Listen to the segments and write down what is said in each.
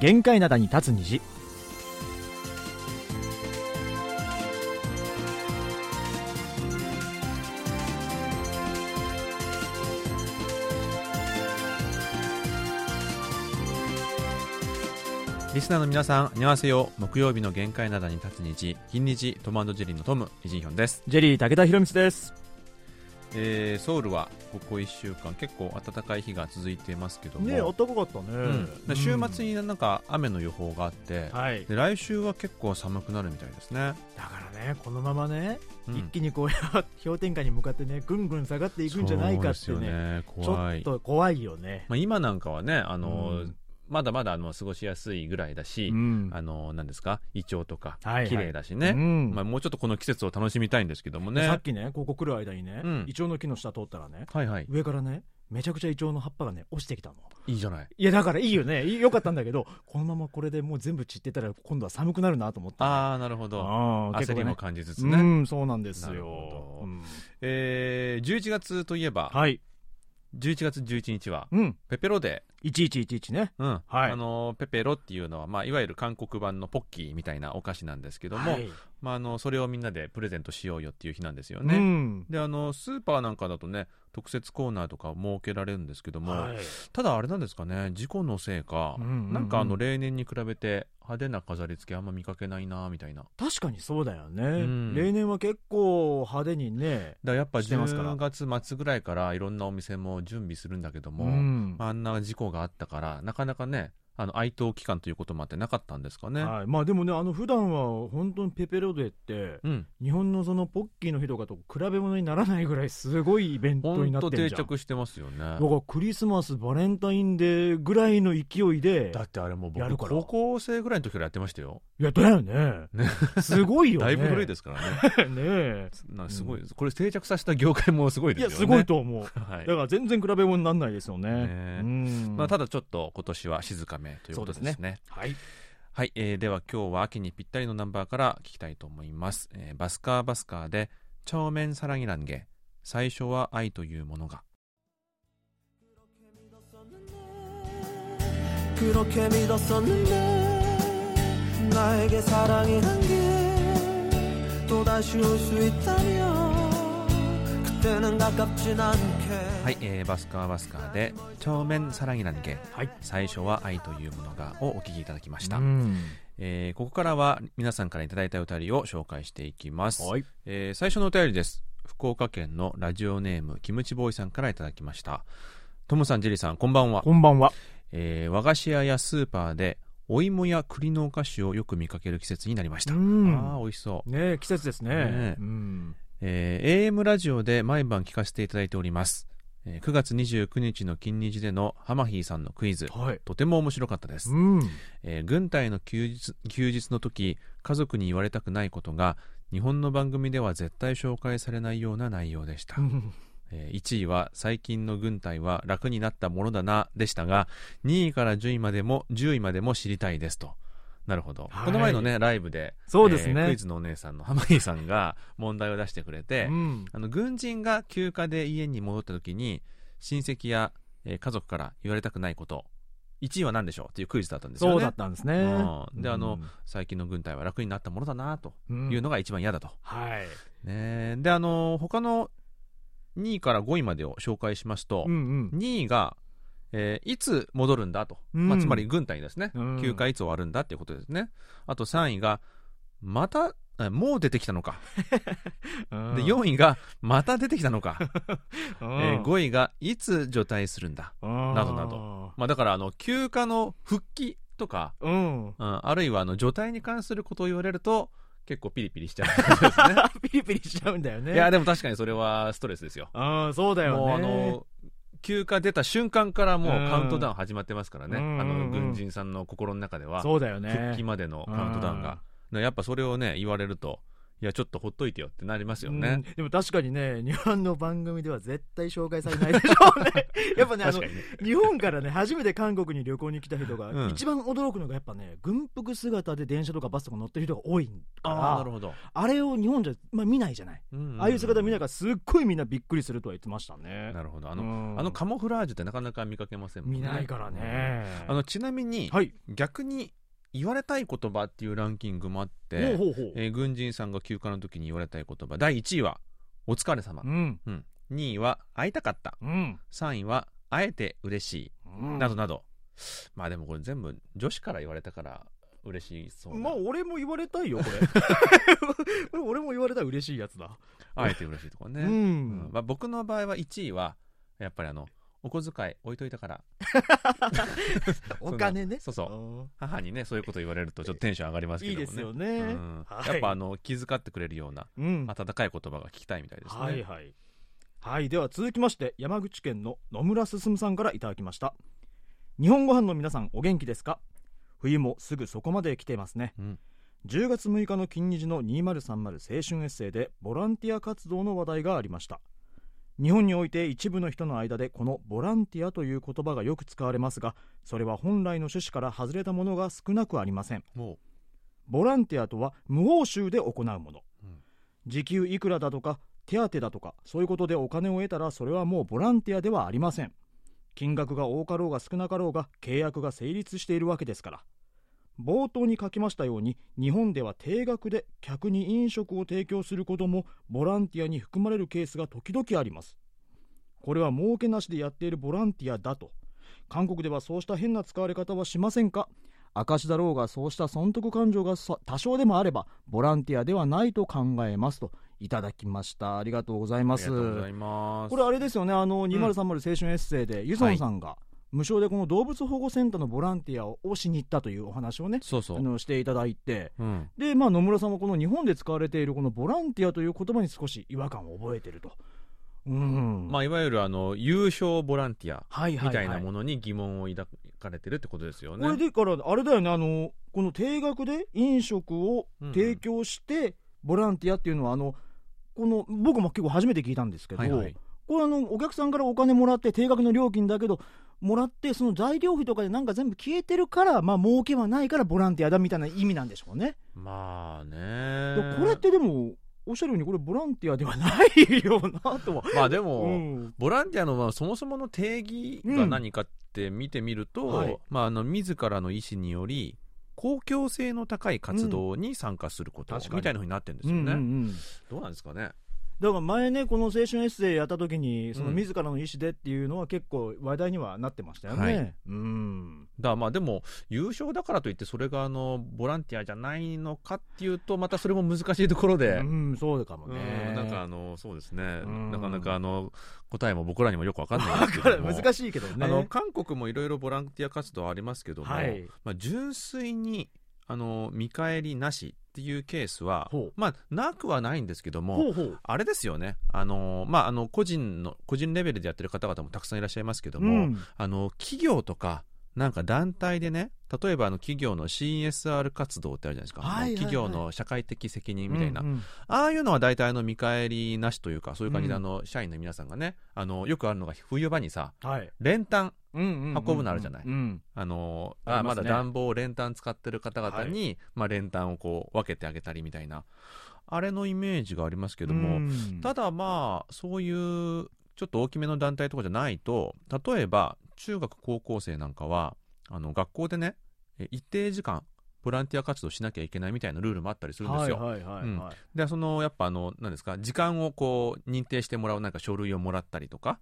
限界灘に立つ虹リスナーの皆さん、にこわせよう。木曜日の限界灘に立つ日、金日、トマジェリーのトム、イジンヒョンです。ジェリー、武田博光です。えー、ソウルはここ1週間結構暖かい日が続いてますけども、ね暖かかったね、うん。で週末になんか雨の予報があって、はい。で来週は結構寒くなるみたいですね。だからねこのままね、うん。一気にこう氷点下に向かってねぐんぐん下がっていくんじゃないかってね。ね。ちょ。っと怖いよね、まあ、今なんかはね、あの、うんまだまだあの過ごしやすいぐらいだし、うん。あの、なんですか、イチョウとか、はいはい。綺麗だしね、うん。まあ、もうちょっとこの季節を楽しみたいんですけどもね。さっきねここ来る間にね、うん。イチョウの木の下通ったらねはいはい。上からねめちゃくちゃイチョウの葉っぱがね落ちてきたの。いいじゃない。いやだからいいよね。よかったんだけどこのままこれでもう全部散ってたら今度は寒くなるなと思って、ああ、なるほど。あね焦りも感じつつうね。んそうなんですよ、ど。うん。えー、11月といえば、はい。11月11日は、うん。ペペロデ1111ね。ー。うん。はい。あの、ペペロっていうのは、まあ、いわゆる韓国版のポッキーみたいなお菓子なんですけども、はい。まあ、あの、それをみんなでプレゼントしようよっていう日なんですようね。ん。で、あの、スーパーなんかだとね、特設コーナーとか設けられるんですけども、はい。ただあれなんですかね、事故のせいか、うんうんうん。なんかあの、例年に比べて派手な飾り付けあんま見かけないな、みたいな。確かにそうだよね、ん。例年は結構派手にねだやっぱしてますから。10月末ぐらいからいろんなお店も準備するんだけども、うん。まああんな事故があったから、なかなかね、あの、哀悼期間ということもあってなかったんですかね。はい、まあでもねあの普段は本当にペペロデってうん。日本のそのポッキーの日とかと比べ物にならないぐらいすごいイベントになって定着してますよね。だからクリスマスバレンタインデーぐらいの勢いでだってあれもう僕、高校生ぐらいの時からやってましたよ。いやだよね。すごいよね。だいぶ古いですすからね。ねすごい、これ定着させた業界もすごいいですよね。やすごいと思う。はい。だから全然比べ物にならないですよね。ねえ。うん。まあ、ただちょっと今年は静かめということですね。そうはいはい、えーでは今日は秋にぴったりのナンバーから聞きたいと思います。えーバスカーバスカーで、正面サラギランゲ、最初は愛というものが。 그렇게 믿었었는데 나에게 사랑이란 게 또다시 올 수 있다면 그때는 가깝진 않게 はい、えーバスカーバスカーで、正面サラギランゲ、はい最初は愛というものがをお聞きいただきました。うんえーここからは皆さんからいただいたお便りを紹介していきます。はいえー最初のお便りです。福岡県のラジオネーム、キムチボーイさんからいただきました。トムさん、ジェリーさん、こんばんは。こんばんはえー和菓子屋やスーパーで、お芋や栗のお菓子をよく見かける季節になりました。うんああ、美味しそう。ねえ季節ですねねえうんえー AM ラジオで毎晩聞かせていただいております。えー9月29日の金日でのハマヒーさんのクイズ、はい。とても面白かったです。うん。えー軍隊の休日休日の時家族に言われたくないことが日本の番組では絶対紹介されないような内容でした、えー1位は最近の軍隊は楽になったものだなでしたが2位から10位までも10位までも知りたいですとなるほど、はい。この前のねライブでそうですね。えークイズのお姉さんの浜井さんが問題を出してくれて、うん。あの軍人が休暇で家に戻った時に親戚や、えー家族から言われたくないこと1位は何でしょう？っていうクイズだったんですよね。そうだったんですね。うん。であの最近の軍隊は楽になったものだなとうん。いうのが一番嫌だと、はい。ね。であの他の2位から5位までを紹介しますと、うんうん。2位が、えーいつ戻るんだと、うん。まあ、つまり軍隊ですね、うん。休暇いつ終わるんだっていうことですね。あと3位がまたえもう出てきたのか、うん。で4位がまた出てきたのか、うん。えー5位がいつ除隊するんだ、うん。などなまあ、だからあの休暇の復帰とか、うん。うん、あるいはあの除隊に関することを言われると結構ピリピリしちゃうね。ピリピリしちゃうんだよね。いやでも確かにそれはストレスですよ。うんそうだよね。もうあの休暇出た瞬間からもうカウントダウン始まってますからね、うんあの軍人さんの心の中ではそうだよね復帰までのカウントダウンが、うんやっぱそれをね言われるといやちょっとほっといてよってなりますようんね、でも確かにね、日本の番組では絶対紹介されないでしょうね。やっぱね、あのね日本からね、初めて韓国に旅行に来た人が、うん一番驚くのがやっぱね、軍服姿で電車とかバスとか乗ってる人が多いから、ああなるほど、あれを日本じゃ、まあ、見ないじゃない。うんうんうんああいう姿見ないから、すっごいみんなびっくりするとは言ってましたね。なるほどあの,、うんあのカモフラージュってなかなか見かけませんもんね見ないからね。あのちなみに、はい。逆に言われたい言葉っていうランキングもあって、ほうほう。えー軍人さんが休暇の時に言われたい言葉第1位は「お疲れ様うん。うん、2位は「会いたかったうん。」3位は「会えて嬉しい」うんなどなどまあでもこれ全部女子から言われたから嬉しそうなまあ、俺も言われたいよ、これ。俺も言われたら嬉しいやつだ。会えて嬉しいとかね、ううんん。まあ、僕の場合は1位はやっぱりあのお小遣い置いといたから お金ね。そうそう母にねそういうこと言われるとちょっとテンション上がりますけどもねいいですよね。うんはいやっぱあの気遣ってくれるようなうん。温かい言葉が聞きたいみたいですね、はいはい。はい、では続きまして、山口県の野村進さんからいただきました。日本ご飯の皆さん、お元気ですか？冬もすぐそこまで来ていますね。うん10月6日の金日の2030青春エッセイでボランティア活動の話題がありました。日本において一部の人の間でこのボランティアという言葉がよく使われますが、それは本来の趣旨から外れたものが少なくありません。もボランティアとは無報酬で行うもの、うん。時給いくらだとか手当だとかそういうことでお金を得たらそれはもうボランティアではありません。金額が多かろうが少なかろうが契約が成立しているわけですから冒頭に書きましたように日本では定額で客に飲食を提供することもボランティアに含まれるケースが時々あります。これは儲けなしでやっているボランティアだと。韓国ではそうした変な使われ方はしませんか？証だろうがそうした損得感情がさ多少でもあればボランティアではないと考えますといただきました。ありがとうございあます。りがとうございます。これあれですよね。あの2030青春エッセイで、ユソンさんが無償でこの動物保護センターのボランティアをしに行ったというお話をねそうそう。あのしていただいて。うん。で、まあ、野村さんもこの日本で使われているこのボランティアという言葉に少し違和感を覚えていると。うん。まあ、いわゆるあの優勝ボランティアはいはいはい。みたいなものに疑問を抱かれてるってことですよね。これでからあれだよねあのこの定額で飲食を提供してボランティアっていうのはあのこの僕も結構初めて聞いたんですけど、はいはいこれあのお客さんからお金もらって定額の料金だけどもらってその材料費とかでなんか全部消えてるからまあ儲けはないからボランティアだみたいな意味なんでしょうね、まあでね。これってでもおっしゃるようにこれボランティアではないよなとは、まあでも、うん。ボランティアのまあそもそもの定義が何かって見てみると、うんはい。まあ、あの自らの意思により公共性の高い活動に参加すること、みたいなふうになってるんですよね。うんうんうん。どうなんですかね。だから前ね、この青春エッセイやった時に、そのうん自らの意思でっていうのは結構話題にはなってましたよね。はいうん。だまあでも優勝だからといってそれがあのボランティアじゃないのかっていうとまたそれも難しいところで、うん、そうかもうんね。なんかあのそうですね、うんなかなかあの答えも僕らにもよくわかんないですけども 難しいけどね。あの韓国もいろいろボランティア活動ありますけども、はいまあ、純粋にあの見返りなしっていうケースはまあ、なくはないんですけどもほうほう。あれですよね。あの、まあ、あの個人の個人レベルでやってる方々もたくさんいらっしゃいますけども、うん。あの企業とかなんか団体でね例えばあの企業の CSR 活動ってあるじゃないですか、はいはいはい。企業の社会的責任みたいな、うんうん。ああいうのは大体あの見返りなしというかそういう感じでうん。あの社員の皆さんがねあのよくあるのが冬場にさはい。練炭うんうんうん運ぶのあるじゃない。うん。あのありまね。あますだ暖房を練炭使ってる方々に、まあ、練炭をこう分けてあげたりみたいな。あれのイメージがありますけども、うん。ただまあそういうちょっと大きめの団体とかじゃないと例えば中学高校生なんかはあの学校でねえ一定時間ボランティア活動しなきゃいけないみたいなルールもあったりするんですよ。はいはいはいうん。はい。でそのやっぱあの何ですか時間をこう認定してもらうなんか書類をもらったりとか、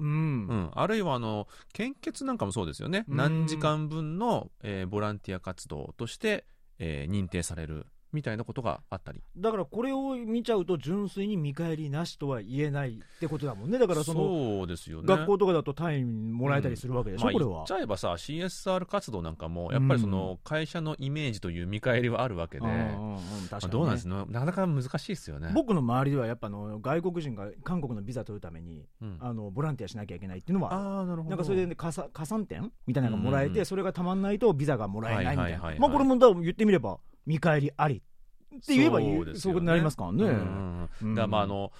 うん。うん、あるいはあの献血なんかもそうですよね、うん。何時間分の、えーボランティア活動として、えー認定されるみたいなことがあったり。だからこれを見ちゃうと純粋に見返りなしとは言えないってことだもんね。だからそのそうですよね。学校とかだと単位もらえたりするわけでしょ、まあ、これは。言っち。ゃえばさ CSR 活動なんかもやっぱりその会社のイメージという見返りはあるわけで、うんまうんうん確かにね。あどうなんですのなかなか難しいですよね。僕の周りではやっぱあの外国人が韓国のビザ取るためにうん。あのボランティアしなきゃいけないっていうのはあーなるほど。なんかそれで、ね、加算加算点みたいなのがもらえて、うんうんそれがたまんないとビザがもらえないみたいな、はいはいはいはいまあこれもだ言ってみれば見返りあり。って言えばいいそうですよね。そうなりますからね。うん。だからまああの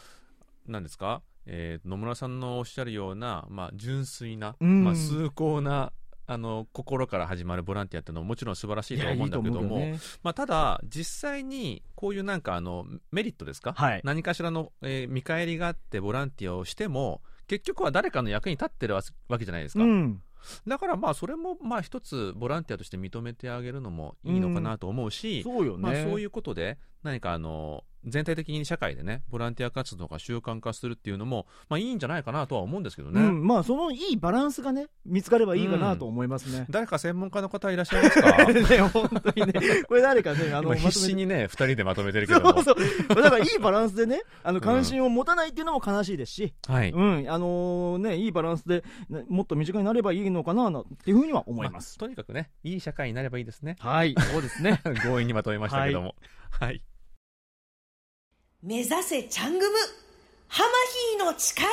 なんですか、えー野村さんのおっしゃるような、まあ、純粋な、うん。まあ、崇高なあの心から始まるボランティアっていうのはもちろん素晴らしいとは思うんだけどもね。まあ、ただ実際にこういうなんかあのメリットですか、はい。何かしらの、えー見返りがあってボランティアをしても結局は誰かの役に立ってるわわけじゃないですか、うん。だからまあそれもまあ一つボランティアとして認めてあげるのもいいのかなと思うし、そうよね。まあ、そういうことで何かあの全体的に社会でねボランティア活動が習慣化するっていうのも、まあ、いいんじゃないかなとは思うんですけどね、うん、まあそのいいバランスがね見つかればいいかなと思いますね。誰か専門家の方いらっしゃいますか？ね本当にね。これ誰かねあの今必死にね2人でまとめてるけども。そうそう。だからいいバランスでねあの関心を持たないっていうのも悲しいですし、はい、うんあのねいいバランスで、ねもっと身近になればいいのかななっていうふうには思います。とにかくねいい社会になればいいですね。はいそうですね。強引にまとめましたけども。はい、目指せチャングム。ハマヒーの誓い。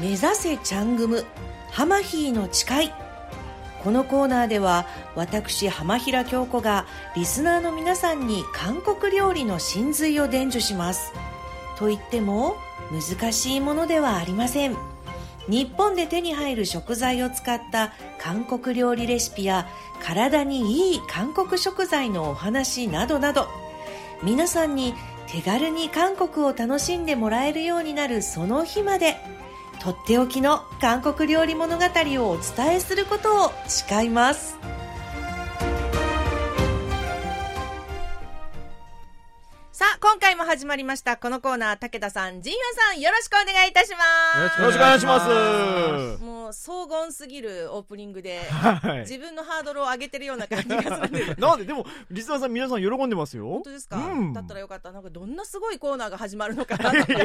目指せチャングム。ハマヒーの誓い。このコーナーでは私浜平京子がリスナーの皆さんに韓国料理の真髄を伝授します。と言っても難しいものではありません。日本で手に入る食材を使った韓国料理レシピや体にいい韓国食材のお話などなど皆さんに手軽に韓国を楽しんでもらえるようになるその日までとっておきの韓国料理物語をお伝えすることを誓います。今回も始まりましたこのコーナー武田さん陣陽さんよろしくお願いいたします。よろしくお願いします。もう荘厳すぎるオープニングではい。自分のハードルを上げてるような感じがするんで。す なんででもリスナーさん皆さん喜んでますよ。本当ですか、うん。だったらよかった。なんかどんなすごいコーナーが始まるのかな。と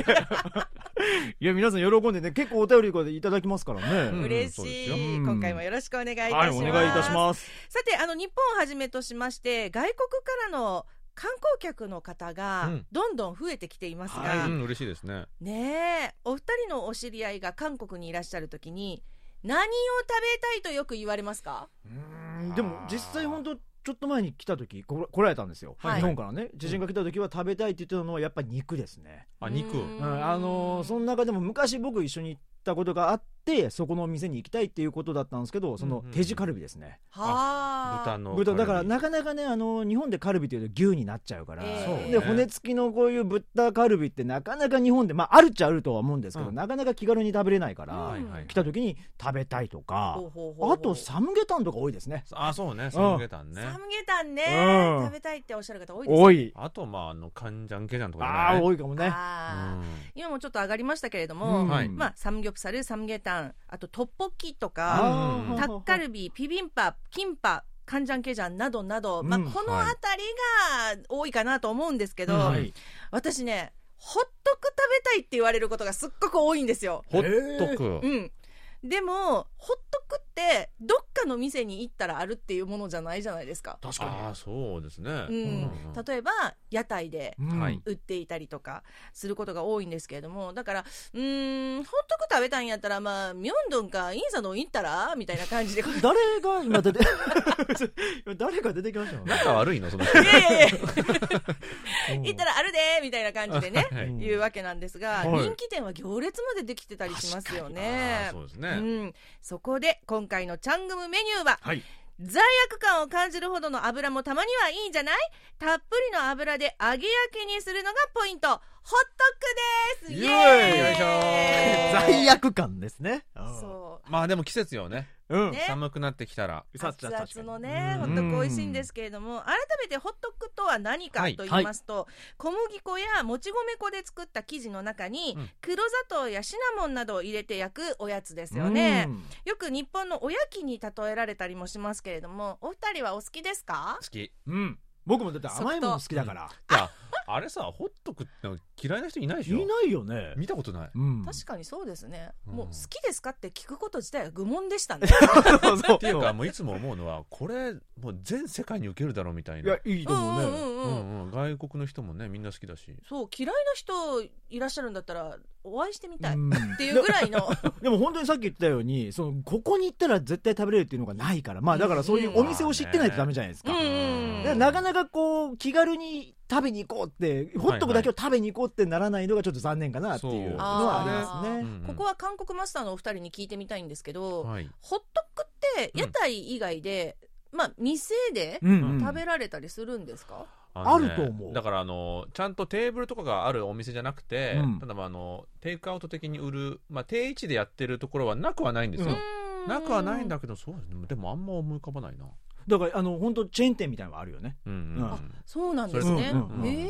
いや皆さん喜んでね結構お便りいただきますからね。うん。嬉しい、よ。うん。今回もよろしくお願いいたしまはいす、お願いいたします。さてあの日本をはじめとしまして外国からの観光客の方がうん。どんどん増えてきていますが、はい。うん、嬉しいですね。ねえお二人のお知り合いが韓国にいらっしゃるときに何を食べたいとよく言われますか？うーんでも実際本当ちょっと前に来た時こ来られたんですよ、はい。日本からね。知人が来た時は食べたいって言ってたのはやっぱり肉ですね、あ肉。うんん、あのーその中でも昔僕一緒に行ったことがあってそこのお店に行きたいっていうことだったんですけどそのうんうん手地カルビですね、はあ。豚の豚だからなかなかねあの日本でカルビっていうと牛になっちゃうから、ええ。そうね。で骨付きのこういう豚カルビってなかなか日本でまああるっちゃあるとは思うんですけど、うん。なかなか気軽に食べれないから、うん来た時に食べたいとかほうほうほうほう。あとサムゲタンとか多いですね。あそうねサムゲタンね。サムゲタンね、うん。食べたいっておっしゃる方多いですね。多い。あとまああのカンジャンケジャンとかじゃあ多いかもね。あー。うん。今もちょっと上がりましたけれども、うん。はい。まあ、サムギョプサルサムゲタンあとトッポッキとあかータッカルビピビンパキンパカンジャンケジャンなどなど、まあ、うんこの辺りが多いかなと思うんですけど、はい私ねホットク食べたいって言われることがすっごく多いんですよ。ホットク。うん。でもホットクってどっかの店に行ったらあるっていうものじゃないじゃないですか。確かああそうですね。うん。うん例えば屋台で売っていたりとかすることが多いんですけれどもだからうーんほっとく食べたんやったらまあミョンドンかインサドン行ったら？みたいな感じでい誰が今出て 今誰が出てきました仲悪いのその人。やいやいや。うん。行ったらあるでみたいな感じでねはい。うん言うわけなんですが、はい。人気店は行列までできてたりしますよあねー。そうですうねん、そこで今回のチャングムメニューははい。罪悪感を感じるほどの油もたまにはいいんじゃない？たっぷりの油で揚げ焼きにするのがポイント。ホットクです！イエーイよいしょ 罪悪感ですね。そまあでも季節よねうん。ね。寒くなってきたら。う熱々のねうん。ホットク美味しいんですけれども改めてホットクとは何かはいと言いますと、小麦粉やもち米粉で作った生地の中にうん。黒砂糖やシナモンなどを入れて焼くおやつですよね、うん。よく日本のおやきに例えられたりもしますけれどもお二人はお好きですか？好き。うん。僕もだって甘いもの好きだからああれさホットクって嫌いな人いないでしょ？いないよね。見たことない。うん。確かにそうですね、うん。もう好きですかって聞くこと自体は愚問でしたね。っていうかもういつも思うのはこれもう全世界に受けるだろうみたいいなやいいと思うね、うんうんうん。ううんんうん、外国の人もねみんな好きだし。そう嫌いな人いらっしゃるんだったらお会いしてみたい、うん。っていうぐらいの。でも本当にさっき言ったようにそのここに行ったら絶対食べれるっていうのがないから。まあだからそういうお店を知ってないとダメじゃないですか,、うん。だからなかなかこう気軽に食べに行こうってホットクだけを食べに行こうってならないのがちょっと残念かなっていうのはありますね。う。んうん。ここは韓国マスターのお二人に聞いてみたいんですけど、はい。ホットクって屋台以外で、まあ店でうんうん。食べられたりするんですか、のねあると思う。だからあのちゃんとテーブルとかがあるお店じゃなくて、うん。ただまああのテイクアウト的に売る、まあ、定位置でやってるところはなくはないんですよ、うーん。なくはないんだけどそうですね。でもあんま思い浮かばないなだからあの本当チェーン店みたいなのがあるよね。うんうん、うん。うんそうなんですね、うんうんうん。ええ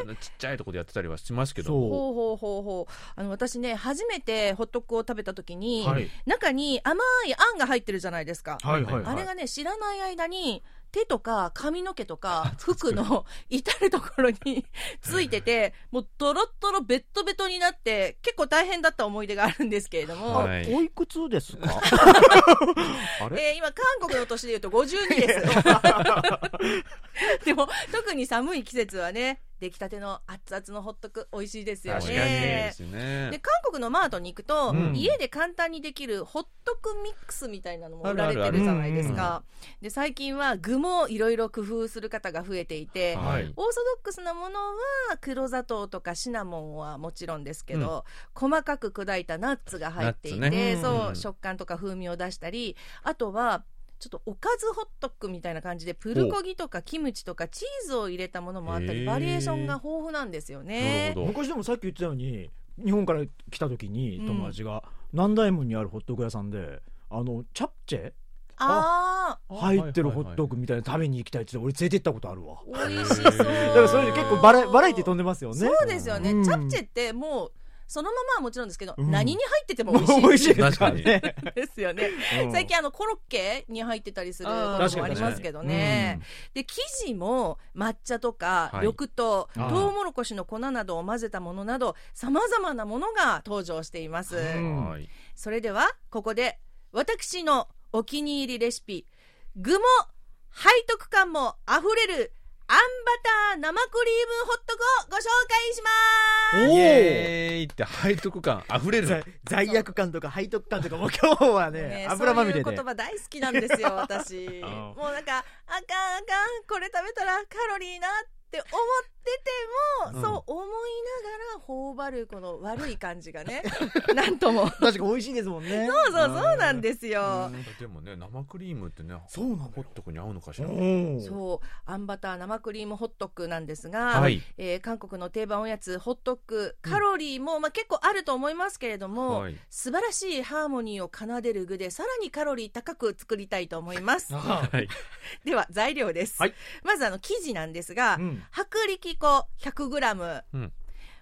あのちっちゃいところでやってたりはしますけどほうほうほうほう。あの私ね初めてホットクを食べた時に、はい。中に甘いあんが入ってるじゃないですか、はいはい。あれがね知らない間に手とか髪の毛とか 服の 至る所に ついててもうドロッドロベットベトになって結構大変だった思い出があるんですけれども、はおいくつですか？あれ？えー今韓国の年でいうと52です。でも特に寒い季節はね出来たての熱々のホットク美味しいですよね。すね。で韓国のマートに行くと、うん。家で簡単にできるホットクミックスみたいなのも売られてあるじゃないですか。で最近は具もいろいろ工夫する方が増えていて、はい。オーソドックスなものは黒砂糖とかシナモンはもちろんですけど、細かく砕いたナッツが入っていて、ねそう、うん。食感とか風味を出したりあとはちょっとおかずホットクみたいな感じでプルコギとかキムチとかチーズを入れたものもあったりバリエーションが豊富なんですよなね昔でもさっき言ってたように日本から来た時にうん。友達が南大門にあるホットク屋さんであのチャプチェ？あ入ってるホットクみたいなの食べに行きたいって言って俺連れて行ったことあるわ。あ、美味しそう。だからだからそれで結構バラバラエティ飛んでますよね。そうですよね、うん。チャプチェってもうそのままはもちろんですけど、うん。何に入ってても美味しい。美味しい。ですねですよね、うん。最近あのコロッケに入ってたりすることもありますけどね。で生地も抹茶とかはい。緑糖、あー。トウモロコシの粉などを混ぜたものなどさまざまなものが登場しています、それではここで私のお気に入りレシピ具も背徳感もあふれるあんバター生クリームホットクをご紹介します。おイーエーイって背徳感あふれる。罪罪悪感とか背徳感とかもう今日はねね油まみれで。そういう言葉大好きなんですよ私。うんもうなんかあかんあかんこれ食べたらカロリーなって思ってても、うん。そう思いながら頬張るこの悪い感じがね なんとも。確かに美味しいですもんね。そうそうそうなんですよ、でもね生クリームってねそうなのホットクに合うの。かしらうんそう。あんバター生クリームホットクなんですが、はい。えー韓国の定番おやつホットクカロリーも、まあ、結構あると思いますけれども、はい。素晴らしいハーモニーを奏でる具でさらにカロリー高く作りたいと思います。あはい。では材料です、はい。まずあの生地なんですが、うん。薄力粉 100g、うん。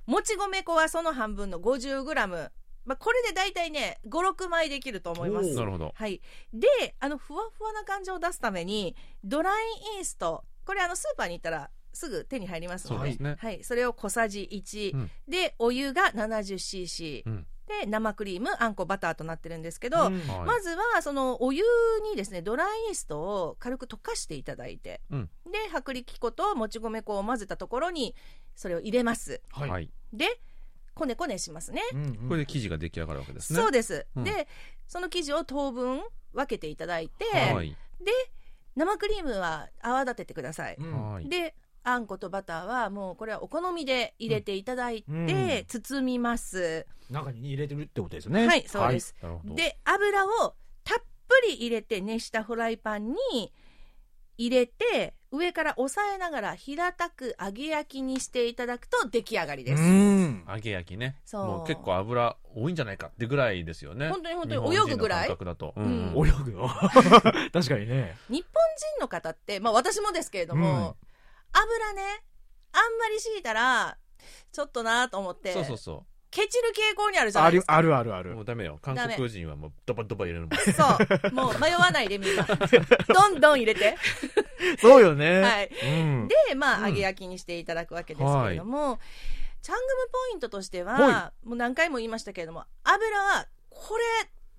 もち米粉はその半分の 50g、まあ、これで大体ね56枚できると思います。なるほど。はい、であのふわふわな感じを出すためにドライイースト。これあのスーパーに行ったらすぐ手に入りますので。ね。はい、それを小さじ1、うん。でお湯が 70cc、うんで生クリームあんこバターとなってるんですけど、うん。はい。まずはそのお湯にですねドライイーストを軽く溶かしていただいて、うん。で薄力粉ともち米粉を混ぜたところにそれを入れます。ははい。いでこねこねしますね、うんうん。これで生地が出来上がるわけですね。そうです、うん。でその生地を当分分けていただいて、はい。で生クリームは泡立ててください、うん。はいであんことバターはもうこれはお好みで入れていただいて、うん。包みます、中に入れてるってことですね。はいそうです、なるほど。で油をたっぷり入れて熱したフライパンに入れて上から押さえながら平たく揚げ焼きにしていただくと出来上がりです、うん。揚げ焼きね。そう。もう結構油多いんじゃないかってぐらいですよね。本当に本当に泳ぐぐらい。感覚だと、うん。泳ぐよ 確かにね。日本人の方って、まあ、私もですけれども、油ね。あんまり敷いたらちょっとなと思って。そうそうそケチる傾向にあるじゃなあるいですか。あるあるあるもうダメよ。韓国人はもうドバドバ入れるもん。そう。もう迷わないでみんな。どんどん入れて。そうよね。はい。うん。で、まあ、うん。揚げ焼きにしていただくわけですけれども、チャングムポイントとしては、はもう何回も言いましたけれども、油は、これ、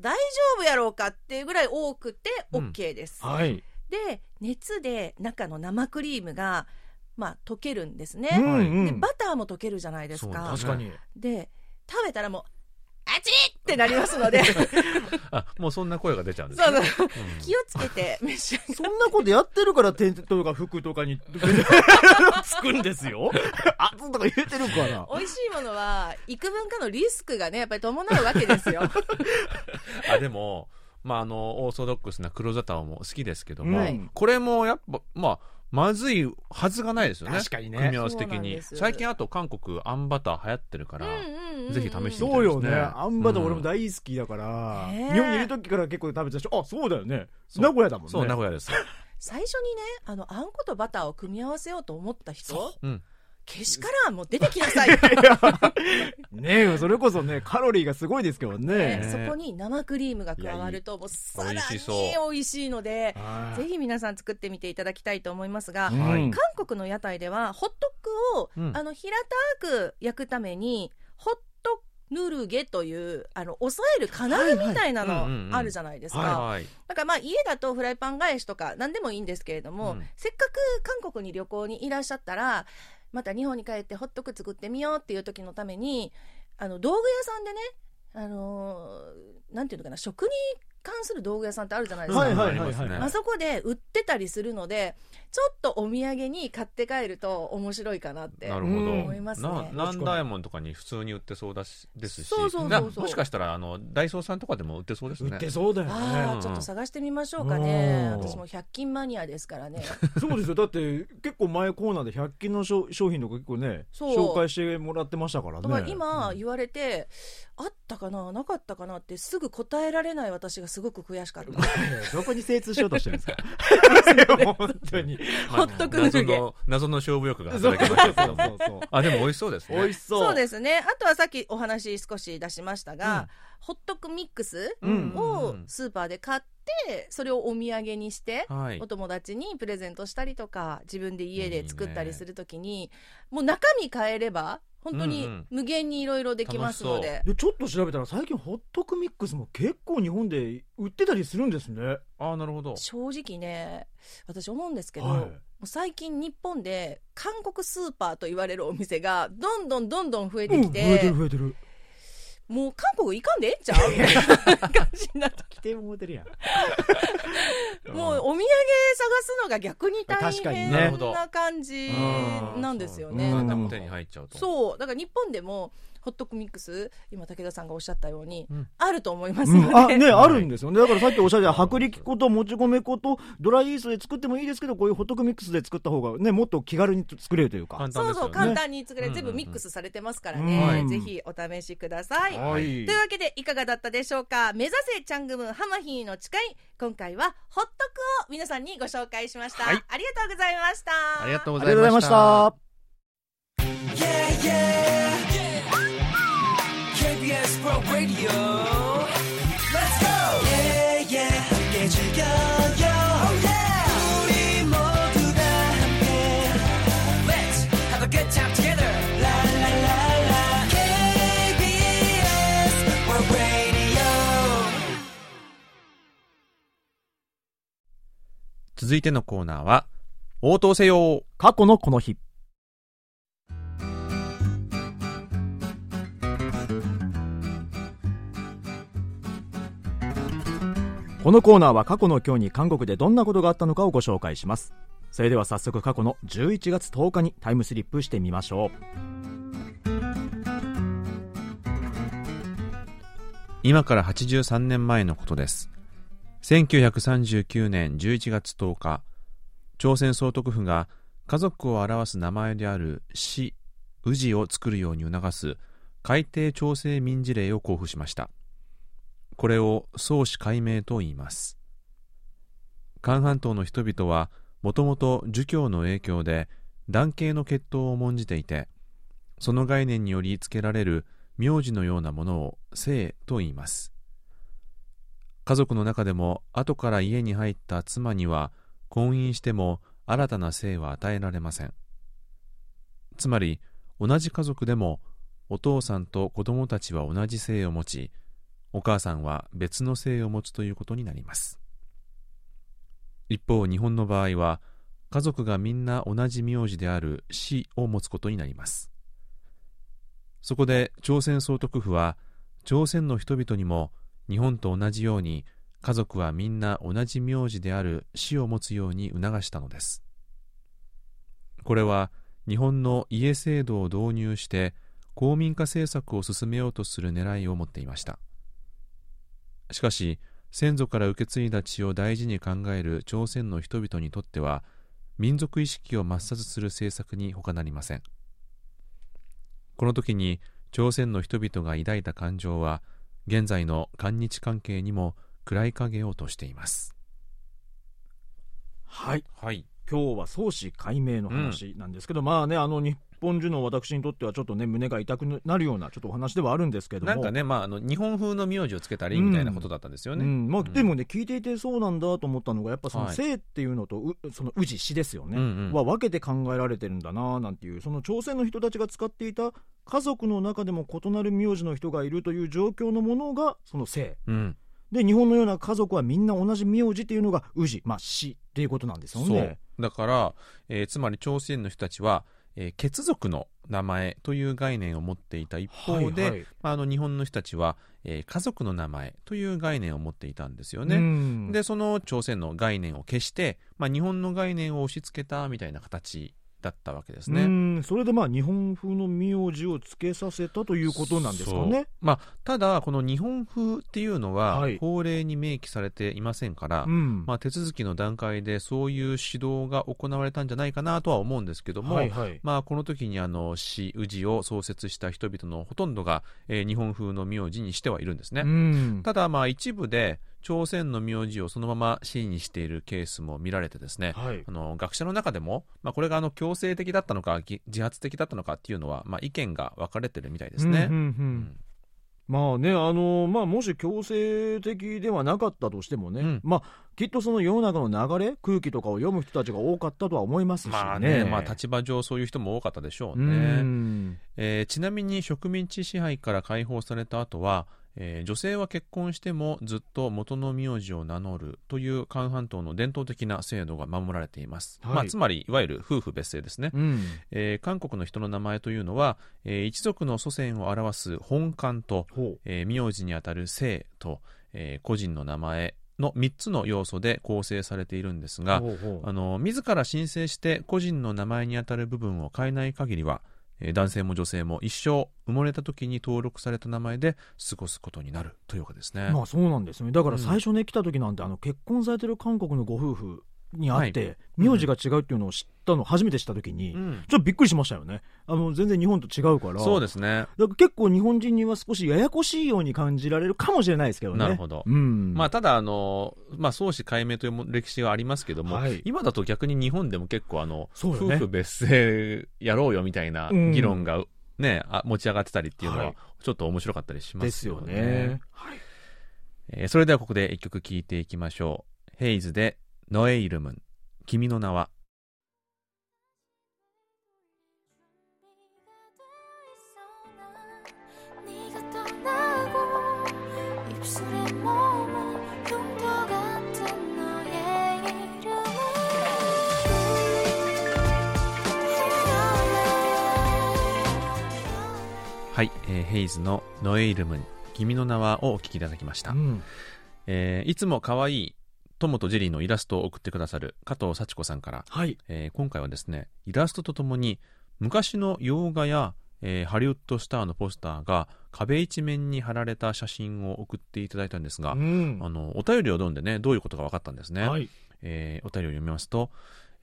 大丈夫やろうかっていうぐらい多くてうん。OK です。はい。で、熱で中の生クリームが、まあ、溶けるんですね。うんうん。で、バターも溶けるじゃないですか。確かに。で、食べたらもう、あちっってなりますので、あもうそんな声が出ちゃうんですね。そうう。ん。気をつけて召し上がそんなことやってるからテントとか服とかに つくんですよ。熱とか言えてるから。美味しいものは幾分かのリスクがねやっぱり伴うわけですよ。あでもまああのオーソドックスな黒砂糖も好きですけども、はい。これもやっぱまあまずいはずがないですよね。確かにね。組み合わせ的に。最近あと韓国あんバター流行ってるから、ぜひ試してみてそうよね。ねあんバター俺も大好きだから、日本にいる時から結構食べてたしあそうだよね。名古屋だもんね。そう名古屋です。最初にねあのあんことバターを組み合わせようと思った人うんけしからん。もう出てきなさい、ねえそれこそねカロリーがすごいですけどね。ねそこに生クリームが加わるともうさらに美味しそう。美味しいのではい。ぜひ皆さん作ってみていただきたいと思いますが、うん。はい。韓国の屋台ではホットクを、うん。あの平たく焼くためにホットヌルゲというあの押さえる金具みたいなのあるじゃないですか、はい。だからまあ家だとフライパン返しとか何でもいいんですけれども、うん。せっかく韓国に旅行にいらっしゃったらまた日本に帰ってホットク作ってみようっていう時のためにあの道具屋さんでねあのーなんていうのかな食に関する道具屋さんってあるじゃないですか、あそこで売ってたりするのでちょっとお土産に買って帰ると面白いかなってなるほど、うん思いますね。な南大門とかに普通に売ってそうだしですしそうそうそう。そうなもしかしたらあのダイソーさんとかでも売ってそうですね。売ってそうだよあね。あちょっと探してみましょうかね。うん。私も100均マニアですからね。そうですよ。だって結構前コーナーで100均の商商品とか結構ね紹介してもらってましたからだからね今言われて、あったかななかったかなってすぐ答えられない私がすごく悔しかった。どこに精通しようとしてるんですか？本当にほっとく謎の謎の勝負欲が働きましたあでも美味しそうですね。美味しそう。そうですね。あとはさっきお話少し出しましたが、ホットクミックスうんをスーパーで買ってそれをお土産にして、はい。お友達にプレゼントしたりとか自分で家で作ったりするときにもう中身変えれば本当にうんうん。無限にいろいろできますので、でちょっと調べたら最近ホットクミックスも結構日本で売ってたりするんですね。あなるほど。正直ね私思うんですけど、はい。最近日本で韓国スーパーと言われるお店がどんどんどんどん増えてきて、うん増えてる増えてるもう韓国行かんでええんちゃう？みたいな感じになって来てもうてるやん。もうお土産探すのが逆に大変ねな感じなんですよね。うん。何でも手に入っちゃうとそう。だから日本でもホットクミックス今武田さんがおっしゃったように、うん。あると思いますうん、ので、あねあるんですよね。だからさっきおっしゃった薄力粉ともち米粉とドライイーストで作ってもいいですけどこういうホットクミックスで作った方がねもっと気軽に作れるというか。簡単そうそう簡単に作れる、うん。全部ミックスされてますからうん。ね、はい。ぜひお試しください。はい。というわけでいかがだったでしょうか。目指せチャングムハマヒーの誓い。今回はホットクを皆さんにご紹介しました、はい。ありがとうございました。ありがとうございました。Yeah, yeah. 続いてのコーナーは応答せよ。過去のこの日。このコーナーは過去の今日に韓国でどんなことがあったのかをご紹介します。それでは早速過去の11月10日にタイムスリップしてみましょう。今から83年前のことです。1939年11月10日朝鮮総督府が家族を表す名前である死氏を作るように促す改定調整民事令を公布しました。これを創始改名と言います。韓半島の人々はもともと儒教の影響で男系の血統を重んじていてその概念により付けられる名字のようなものを姓と言います。家族の中でも後から家に入った妻には婚姻しても新たな姓は与えられません。つまり同じ家族でもお父さんと子供たちは同じ姓を持ちお母さんは別の姓を持つということになります。一方日本の場合は家族がみんな同じ名字である死を持つことになります。そこで朝鮮総督府は朝鮮の人々にも日本と同じように家族はみんな同じ名字である死を持つように促したのです。これは日本の家制度を導入して公民化政策を進めようとする狙いを持っていました。しかし先祖から受け継いだ血を大事に考える朝鮮の人々にとっては民族意識を抹殺する政策に他なりません。この時に朝鮮の人々が抱いた感情は現在の韓日関係にも暗い影を落としています。はい。はい。今日は相思解明の話なんですけど、まあねあの日本人の私にとってはちょっとね胸が痛くなるようなちょっとお話ではあるんですけども。なんかね、まあ、あの日本風の名字をつけたりみたいなことだったんですよね、うん。まあ、うん。でもね、聞いていてそうなんだと思ったのがやっぱそのはい。生っていうのとうその氏死ですよね、うんうん。は分けて考えられてるんだななんていうその朝鮮の人たちが使っていた家族の中でも異なる名字の人がいるという状況のものがその生うん。で日本のような家族はみんな同じ名字っていうのが氏、まあ、死っていうことなんですよそう。ね。だから、えーつまり朝鮮の人たちは、えー血族の名前という概念を持っていた一方で、はいはいまあ、あの日本の人たちは、えー家族の名前という概念を持っていたんですようね。んでその朝鮮の概念を消して、まあ、日本の概念を押し付けたみたいな形だったわけですね。うんそれでまあ日本風の名字をつけさせたということなんですかね。まあ、ただこの日本風っていうのははい法令に明記されていませんから、うんまあ、手続きの段階でそういう指導が行われたんじゃないかなとは思うんですけども、はいはいまあ、この時にあの死氏を創設した人々のほとんどが、えー日本風の名字にしてはいるんですね。うんただまあ一部で朝鮮の名字をそのまま死にしているケースも見られてですね、はいあの学者の中でも、まあ、これがあの強制的だったのかぎ自発的だったのかっていうのは、まあ、意見が分かれてるみたいですね。うんうんうんうんまあね、あのまあ、もし強制的ではなかったとしてもね、うんまあ、きっとその世の中の流れ、空気とかを読む人たちが多かったとは思いますしね。まあね、まあ、立場上そういう人も多かったでしょううね。んえーちなみに植民地支配から解放された後は、えー女性は結婚してもずっと元の名字を名乗るという韓半島の伝統的な制度が守られています、はい。まあ、つまりいわゆる夫婦別姓ですね、うん。えー韓国の人の名前というのは、えー一族の祖先を表す本漢と、ほえー名字にあたる姓と、えー個人の名前の3つの要素で構成されているんですうが、ほうほう。あの自ら申請して個人の名前にあたる部分を変えない限りは、え男性も女性も一生生まれた時に登録された名前で過ごすことになるというわけですね。まあそうなんですねだから最初ね、来た時なんてあの結婚されてる韓国のご夫婦に会って、はい。名字が違うっていうのを知ったの初めて知った時に、うん。ちょっとびっくりしましたよね。あの全然日本と違うから。そうですね。だから結構日本人には少しややこしいように感じられるかもしれないですけどね。なるほど。うん、まあ、ただあの、まあ、相思解明というも歴史はありますけども、はい。今だと逆に日本でも結構あの、ね。夫婦別姓やろうよみたいなうん。議論が、ねあ持ち上がってたりっていうのははい。ちょっと面白かったりしまですすよね。よね。はい。えーそれではここで一曲聴いていきましょう。ヘイズでノエイルム、君の名は。はい、えー、ヘイズの「ノエイルムン君の名は」をお聴きいただきました、うん、えー、いつも可愛い友とジェリーのイラストを送ってくださる加藤幸子さんから、はい。えー今回はですね、イラストとともに昔の洋画や、えーハリウッドスターのポスターが壁一面に貼られた写真を送っていただいたんですが、うん。あのお便りを読んでねどういうことが分かったんですね、はい。えーお便りを読みますと、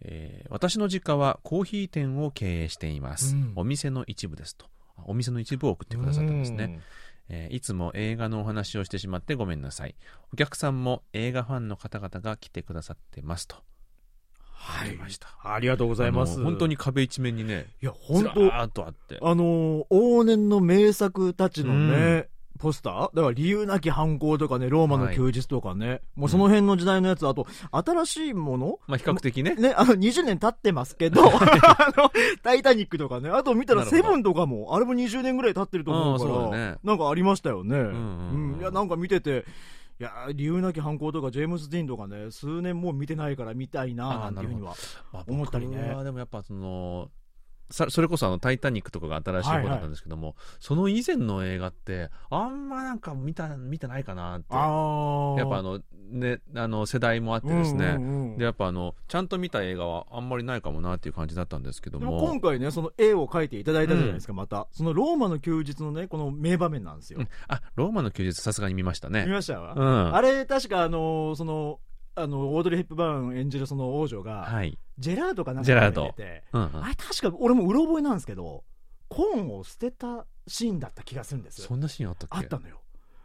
えー私の実家はコーヒー店を経営しています、うん。お店の一部ですと。あお店の一部を送ってくださったんですね、えーいつも映画のお話をしてしまってごめんなさいお客さんも映画ファンの方々が来てくださってますと入りました。ありがとうございます。本当に壁一面にね、いや、本当ーっとあって。あのー往年の名作たちのね、ポスター？だから理由なき犯行とかね、ローマの休日とかね、もうその辺の時代のやつ、あと、新しいもの？まあ比較的ね。ね、あの、20年経ってますけど、あの、タイタニックとかね、あと見たらセブンとかも、あれも20年ぐらい経ってると思うから、うんそうだね。なんかありましたよね。んうんうんうん。いや、なんか見てて、いや、理由なき犯行とか、ジェームズ・ディーンとかね、数年もう見てないから見たいな、なんていうふうには。まあ思ったりね。でもやっぱその、さそれこそあの、タイタニックとかが新しい方だったんですけども、その以前の映画って、あんまなんか見た、見てないかなって。やっぱあの、ね、あの、世代もあってですね。うんうんうんで、やっぱあの、ちゃんと見た映画はあんまりないかもなっていう感じだったんですけどでもも。今回ね、その絵を描いていただいたじゃないですか、また。そのローマの休日のね、この名場面なんですよ。うんあ、ローマの休日さすがに見ましたね。見ましたわ、うん。あれ、確かあのーその、あの、オードリー・ヘップバーン演じるその王女が、はい。ジェラードかなんかジェラード食べててうんうんあれ確か、俺もうろ覚えなんですけど、コーンを捨てたシーンだった気がするんですそんなシーンあったっけ？あったのよ。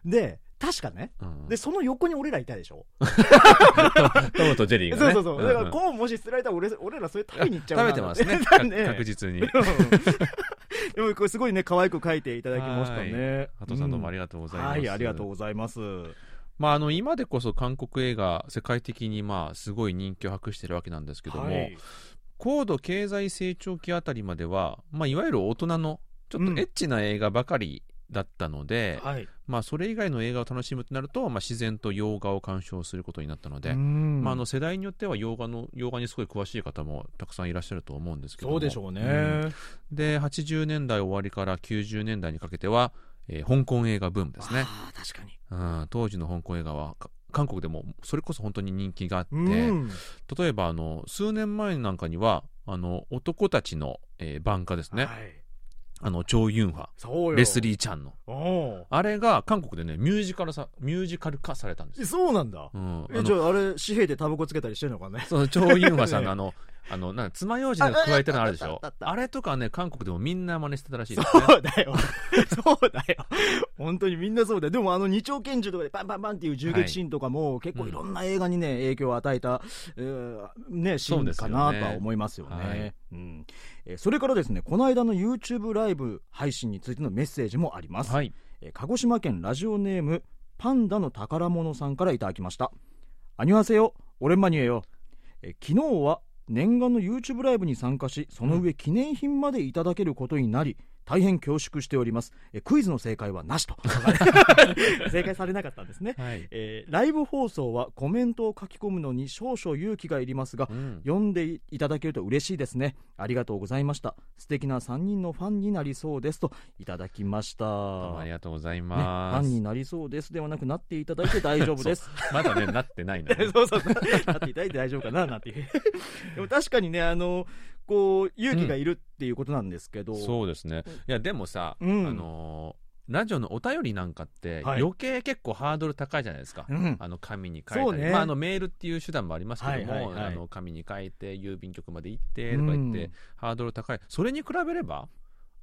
で、確かね、うんで、その横に俺らいたでしょ、トムとジェリーがね。そうそうそう。だからコーンもし捨てられたら俺俺らそれ食べに行っちゃうな食べてますね。だね確実に。うんでもこれすごいね、可愛く描いていただきましたね。加藤さんどうもありががとうございます。はい、ありがとうございます。まあ、あの、今でこそ韓国映画、世界的にまあ、すごい人気を博してるわけなんですけども、はい。高度経済成長期あたりまでは、まあ、いわゆる大人の、ちょっとエッチな映画ばかりだったので、はい。まあ、それ以外の映画を楽しむとなると、まあ、自然と洋画を鑑賞することになったので、うん。まあ、あの世代によっては洋画の洋画にすごい詳しい方もたくさんいらっしゃると思うんですけども。そうでしょうね。うん。で80年代終わりから90年代にかけては、えー香港映画ブームですね、確かに。うん、当時の香港映画はか韓国でもそれこそ本当に人気があって、うん。例えばあの数年前なんかにはあの男たちの、えー番家ですね、はい。あのチョウ・ユンファ。レスリー・チャンのおあれが韓国でねミュージカルさミュージカル化されたんですそうなんだ。うん、あえ、のじゃあ、あれ、紙幣でタバコつけたりしてるのかね。その、チョウ・ユンファさんのあの、あの、なんか爪楊加えてるのあるでしょ？ああれとかね、韓国でもみんな真似してたらしいですね。そうだよ。そうだよ。本当にみんなそうだよ。でもあの二丁拳銃とかでパンパンパンっていう銃撃シーンとかも結構いろんな映画にね、影響を与えた、えーね、シーンかなとは思いますよね。はいうんえーそれからですね、この間の YouTube ライブ配信についてのメッセージもあります。はい。えー鹿児島県ラジオネームパンダの宝物さんからいただきましたアニュアセヨオレンマニエよ、えー昨日は念願の YouTube ライブに参加しその上記念品までいただけることになり大変恐縮しておりますえークイズの正解はなしと 正解されなかったんですね、はい。えーライブ放送はコメントを書き込むのに少々勇気がいりますがうん。読んでいただけると嬉しいですねありがとうございました素敵な3人のファンになりそうですといただきましたありがとうございね、フます。ァンになりそうですではなくなっていただいて大丈夫です。まだね、なってないのね そうそうそうなっていただいて大丈夫かななんていう。でも確かにね、あの、こう、勇気がいるっていうことなんですけど。そうですね。いや、でもさ、うん。あのーラジオのお便りなんかって、はい。余計結構ハードル高いじゃないですか。うん。あの紙に書いたり、そうね。まあ、あのメールっていう手段もありますけども、はいはいはい。あの紙に書いて郵便局まで行ってとか言って、うん。ハードル高い。それに比べれば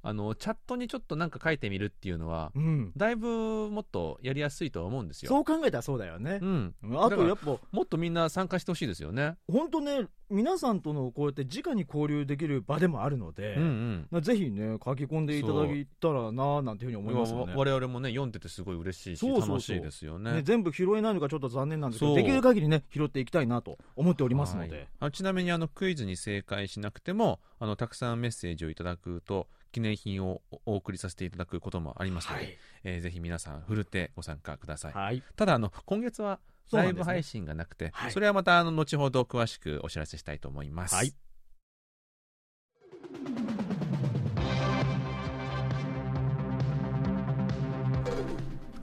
あのチャットにちょっとなんか書いてみるっていうのはうん。だいぶもっとやりやすいとは思うんですよ。そう考えたらそうだよねう。ん、あとやっぱ、もっとみんな参加してほしいですよね。本当ね、皆さんとのこうやって直に交流できる場でもあるので、うんうんぜひね、書き込んでいただいたらなぁなんていうふうに思いますよね。我々もね読んでてすごい嬉しいしそう楽しいですよね。ね、全部拾えないのがちょっと残念なんですけど、できる限りね、拾っていきたいなと思っておりますのはいで。あちなみにあのクイズに正解しなくてもあのたくさんメッセージをいただくと記念品をお送りさせていただくこともありますので、はい。えーぜひ皆さんふるってご参加ください。はい。ただあの今月はライブ配信がなくてそ,、はいれはまたあの後ほど詳しくお知らせしたいと思います。はい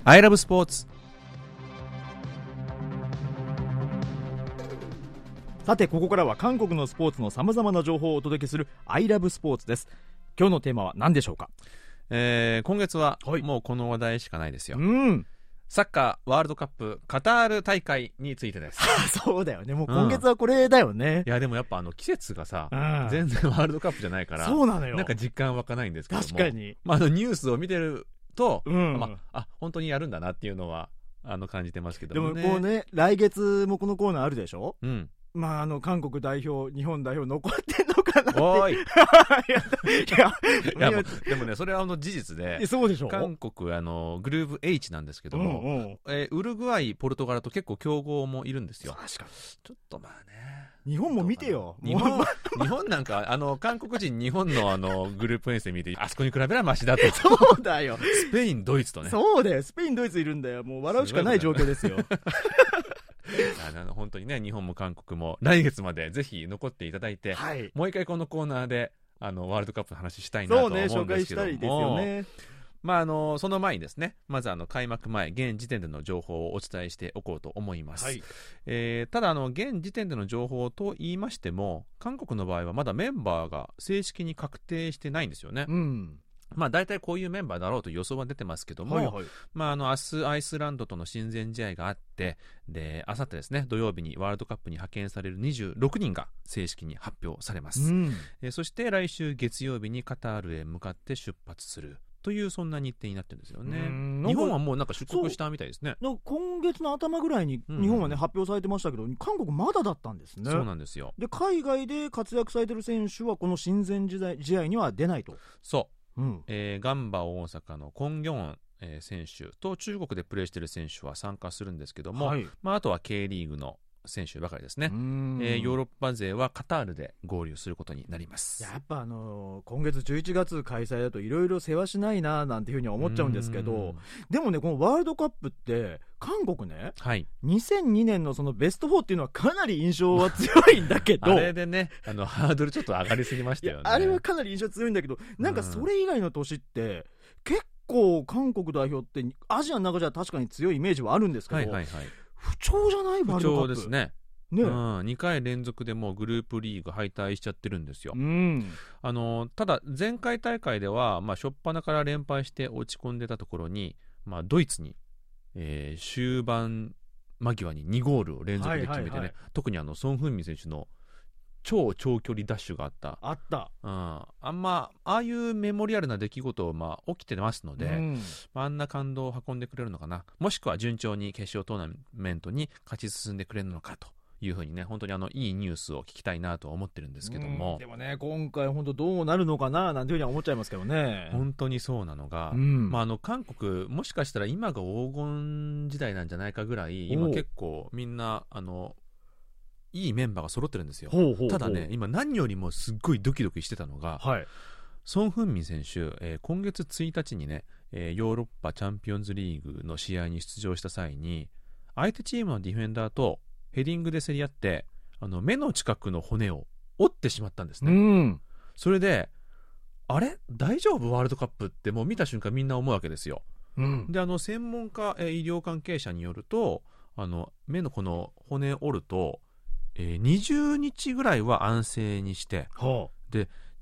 アイラブスポーツさて、ここからは韓国のスポーツの様々な情報をお届けする I love スポーツです。今日のテーマは何でしょうか？えー今月ははいもうこの話題しかないですよ、うん。サッカーワールドカップカタール大会についてです そうだよね。もう今月はこれだよねい。やでもやっぱあの季節がさうん全然ワールドカップじゃないからそうなのよ。なんか実感湧かないんですけども確かに。まあ、あのニュースを見てると、うん。まあ、あ本当にやるんだなっていうのはあの感じてますけどでももねこうね、来月もこのコーナーあるでしょ？うんまあ、あの、韓国代表、日本代表残ってんのかなって。おーい いや、いやでもねそれはあの事実でそうでしょ？韓国あのグループ H なんですけども、うんうんえーウルグアイポルトガルと結構強豪もいるんですよ確かちょっとまあねに。日本も見てよ。日本日本なんかあの韓国人日本のあのグループ遠征見てあそこに比べればマシだと そうだよ。スペインドイツとねそうだよ。スペイン、ドイツいるんだよ。もう笑うしかない状況ですよ。あの本当にね日本も韓国も来月までぜひ残っていただいて、はい。もう一回このコーナーであのワールドカップの話したいなと思うんですけどもね。まあ、あのその前にですねまずあの開幕前現時点での情報をお伝えしておこうと思います、はい。えーただあの現時点での情報と言いましても韓国の場合はまだメンバーが正式に確定してないんですよね、うん。まあ大体こういうメンバーだろうと予想は出てますけども、はいはい。まあ、あの明日アイスランドとの親善試合があってで明後日ですね土曜日にワールドカップに派遣される26人が正式に発表されます、うん。えーそして来週月曜日にカタールへ向かって出発するというそんな日程になってるんですよねうん日本はもうなんか出国したみたいですね今月の頭ぐらいにうん日本はね、発表されてましたけど、韓国まだだったんですね。そうなんですよで、海外で活躍されてる選手は、この親善時代試合には出ないと。そう、うん。えーガンバ大阪のコン・ギョン、えー選手と中国でプレーしている選手は参加するんですけども、はい。まあ、あとは K リーグの選手ばかりですね、うん。えーヨーロッパ勢はカタールで合流することになります。やっぱあのー今月11月開催だといろいろ世話しないななんていうふうには思っちゃうんですけうん。ど、でもね、このワールドカップって、韓国ね、はい。2002年のそのベスト4っていうのはかなり印象は強いんだけど、あれでねあのハードルちょっと上がりすぎましたよね。あれはかなり印象強いんだけど、なんかそれ以外の年って、結構韓国代表って、アジアの中じゃ確かに強いイメージはあるんですけど、はいはいはい不調じゃない？不調です。ね。ね。うん、2回連続でもうグループリーグ敗退しちゃってるんですよ、うん。あのただ前回大会では、まあ、初っ端から連敗して落ち込んでたところに、まあ、ドイツに、えー終盤間際に2ゴールを連続で決めてね、はいはいはい。特にあのソン・フンミン選手の超長距離ダッシュがあった、あった。うん、あんまああいうメモリアルな出来事、まあ、起きてますので、うん。まあ、あんな感動を運んでくれるのかな。もしくは順調に決勝トーナメントに勝ち進んでくれるのかというふうにね本当にあのいいニュースを聞きたいなとは思ってるんですけども、うん。でもね、今回、本当どうなるのかななんていうふうには思っちゃいますけどね。本当にそうなのが、うん。まあ、あの韓国、もしかしたら今が黄金時代なんじゃないかぐらい、今結構みんなあのいいメンバーが揃ってるんですよ。ほうほうほうただね、、今何よりもすっごいドキドキしてたのが、はい。ソン・フンミン選手、えー今月1日にね、えーヨーロッパチャンピオンズリーグの試合に出場した際に、相手チームのディフェンダーとヘディングで競り合って、あの目の近くの骨を折ってしまったんですうね。ん。それで、あれ？大丈夫？ワールドカップってもう見た瞬間みんな思うわけですよ。うん。で、あの、専門家、えー医療関係者によると、あの、目のこの骨折ると、えー20日ぐらいは安静にして、は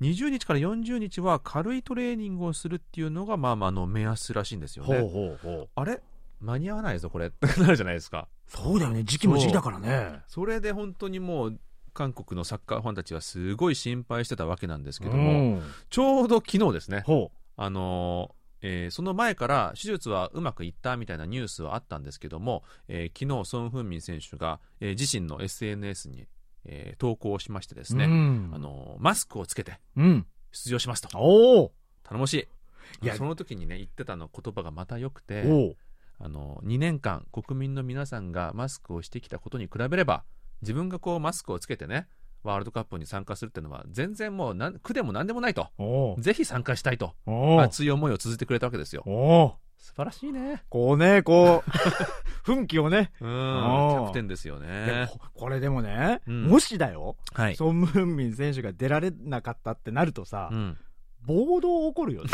20日から40日は軽いトレーニングをするっていうのが、まあまあ、あの、目安らしいんですあ。よね。ほうほうほう。あれ？間に合わないぞ、これ ってなるじゃないですか。そうだよね。時期も時期だからね。それで本当にもう、韓国のサッカーファンたちはすごい心配してたわけなんですけども、うんちょうど昨日ですね、ほあのーえーその前から手術はうまくいったみたいなニュースはあったんですけども、えー昨日ソン・フンミン選手が、えー自身の SNS に、えー投稿しましてですう。ね、うんあのーマスクをつけてうん。出場しますとおお。頼もしいいやその時にね言ってたの言葉がまた良くてあの2年間国民の皆さんがマスクをしてきたことに比べれば自分がこうマスクをつけてねワールドカップに参加するっていうのは全然もうなん苦でも何でもないと。ぜひ参加したいと。熱い思いを綴ってくれたわけですよ。素晴らしいね。こうね、こう、奮起をね。うん。キャプテンですよでねもこれでもね、うん。もしだよ、はい、ソン・ムンミン選手が出られなかったってなるとさ、うん、暴動起こるよね。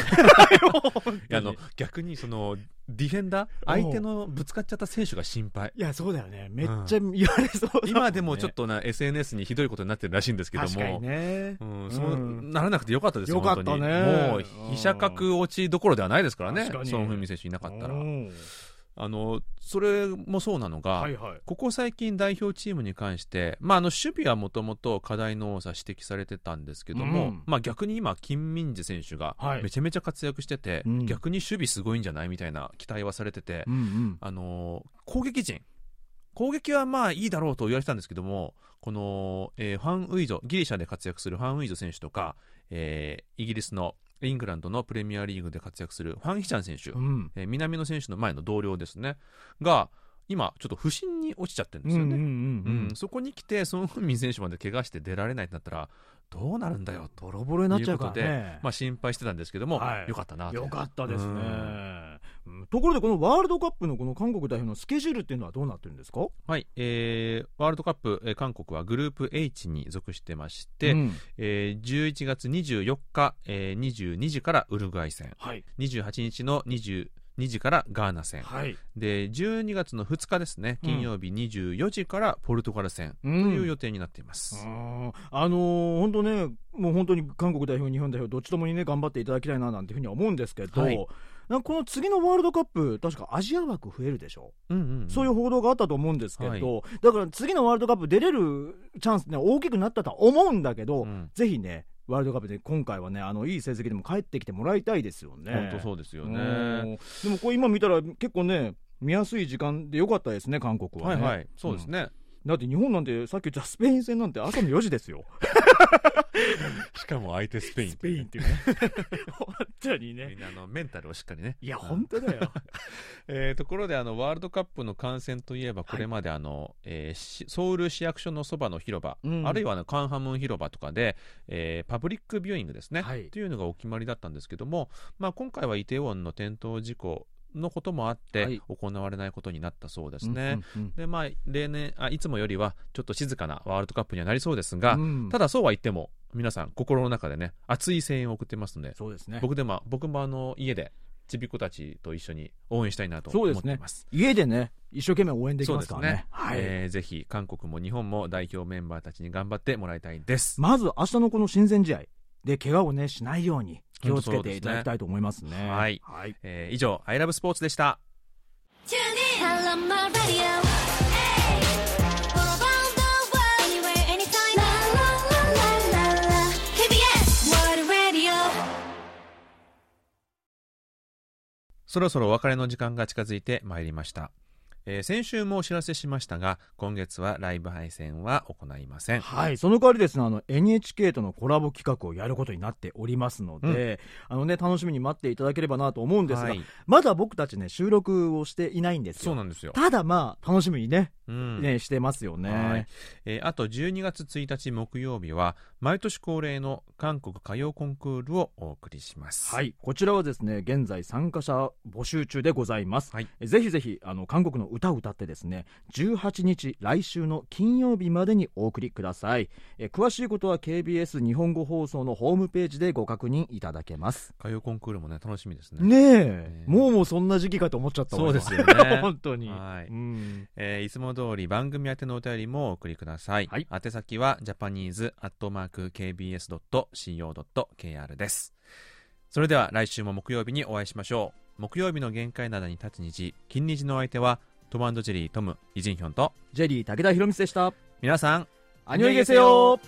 あの逆にそのディフェンダー相手のぶつかっちゃった選手が心配。いや、そうだよね。めっちゃ言われそうだもんね。今でもちょっとな SNS にひどいことになってるらしいんですけども。確かにね。うん、そううんならなくてよかったですよ、よかったね。もう、飛車角落ちどころではないですからね。確か、に。ソン・フンミン選手いなかったら。う。んあの、それもそうなのが、はいはい。ここ最近代表チームに関して、まあ、あの、守備はもともと課題の多さ指摘されてたんですけども、うんまあ逆に今、金民治選手がはいめちゃめちゃ活躍してて、うん逆に守備すごいんじゃないみたいな期待はされてて、うんうん。あの、攻撃陣、攻撃はまあいいだろうと言われてたんですけども、この、えーファン・ウィーゾ、ギリシャで活躍するファン・ウィーゾ選手とか、えーイギリスのイングランドのプレミアリーグで活躍するファン・ヒチャン選手、うんえー南野選手の前の同僚ですね、が、今、ちょっと不振に落ちちゃってるんですよね。そこに来て、ソン・フンミン選手まで怪我して出られないってなったら、どうなるんだよと、ボロボロになっちゃうからというね。まあ、心配してたんですけども、はいよかったなとよかったですねうん。うんところで、このワールドカップのこの韓国代表のスケジュールっていうのはどうなってるんですか？はい、えーワールドカップ、えー韓国はグループ H に属してまして、うん。えー11月24日、えー22時からウルグアイ戦、はい。28日の22時からガーナ戦、はい。で12月の2日ですね、金曜日24時からポルトガル戦とうん。いう予定になっています。あー。あのー本当ね、もう本当に韓国代表、日本代表、どっちともにね、頑張っていただきたいななんていうふうには思うんですけど、はいこの次のワールドカップ、確かアジア枠増えるでしょ、うんうんうんそういう報道があったと思うんですけど、はいだから次のワールドカップ出れるチャンスね、大きくなったとは思うんだけど、うんぜひね、ワールドカップで今回はね、あのいい成績でも帰ってきてもらいたいですよね。本当そうですようんね。でもこれ今見たら結構ね、見やすい時間でよかったですね、韓国はね。はいはい、そうですね。だって日本なんてさっき言ったスペイン戦なんて朝の4時ですよ。しかも相手スペイン。スペインっていうね。本当にみね。んなあのメンタルをしっかりね。いや、うん本当だよ。えーところであのワールドカップの観戦といえばこれまであの、えーしソウル市役所のそばの広場、うんあるいはあのカンハムン広場とかで、えーパブリックビューイングですね、はいというのがお決まりだったんですけども、まあ、今回はイテウォンの転倒事故のこともあって、はい行われないことになったそうですね。でまあ、例年あいつもよりはちょっと静かなワールドカップにはなりそうですが、うんただそうは言っても皆さん心の中でね熱い声援を送ってますのでそうですね。僕でも僕もあの家でちびっ子たちと一緒に応援したいなと思っています。家でね、一生懸命応援できまからねね。。はい。えーぜひ韓国も日本も代表メンバーたちに頑張ってもらいたいです。まず明日のこの親善試合で怪我をね、しないように気をつけていただきたいと思いますね,はい、はえ、以上「アイラブスポーツ」でした。そろそろお別れの時間が近づいてまいりました。えー先週もお知らせしましたが、今月はライブ配信は行いません。はい、その代わりですね、あの NHK とのコラボ企画をやることになっておりますので、あのね、楽しみに待っていただければなと思うんですが、はいまだ僕たちね、収録をしていないんですよ。そうなんですよ。ただまあ、楽しみにね、うんね、してますよね。はいえーあと12月1日木曜日は毎年恒例の韓国歌謡コンクールをお送りします。はい、こちらはですね現在参加者募集中でございます、はいえぜひぜひあの韓国の歌を歌ってですね18日来週の金曜日までにお送りください。え詳しいことは KBS 日本語放送のホームページでご確認いただけます。歌謡コンクールもね楽しみですね。ねえ、ねもうもうそんな時期かと思っちゃったわそうですよ今ね。本当に、はい。うん。えーいつも通り番組宛てのお便りもお送りください。はい。宛先はジャパニーズアットマーク KBS.CO.KR です。それでは来週も木曜日にお会いしましょう。木曜日の限界灘に立つ虹、金虹のお相手はトムジェリートム、イジンヒョンとジェリー武田博光でした。皆さん、アニョイゲセヨ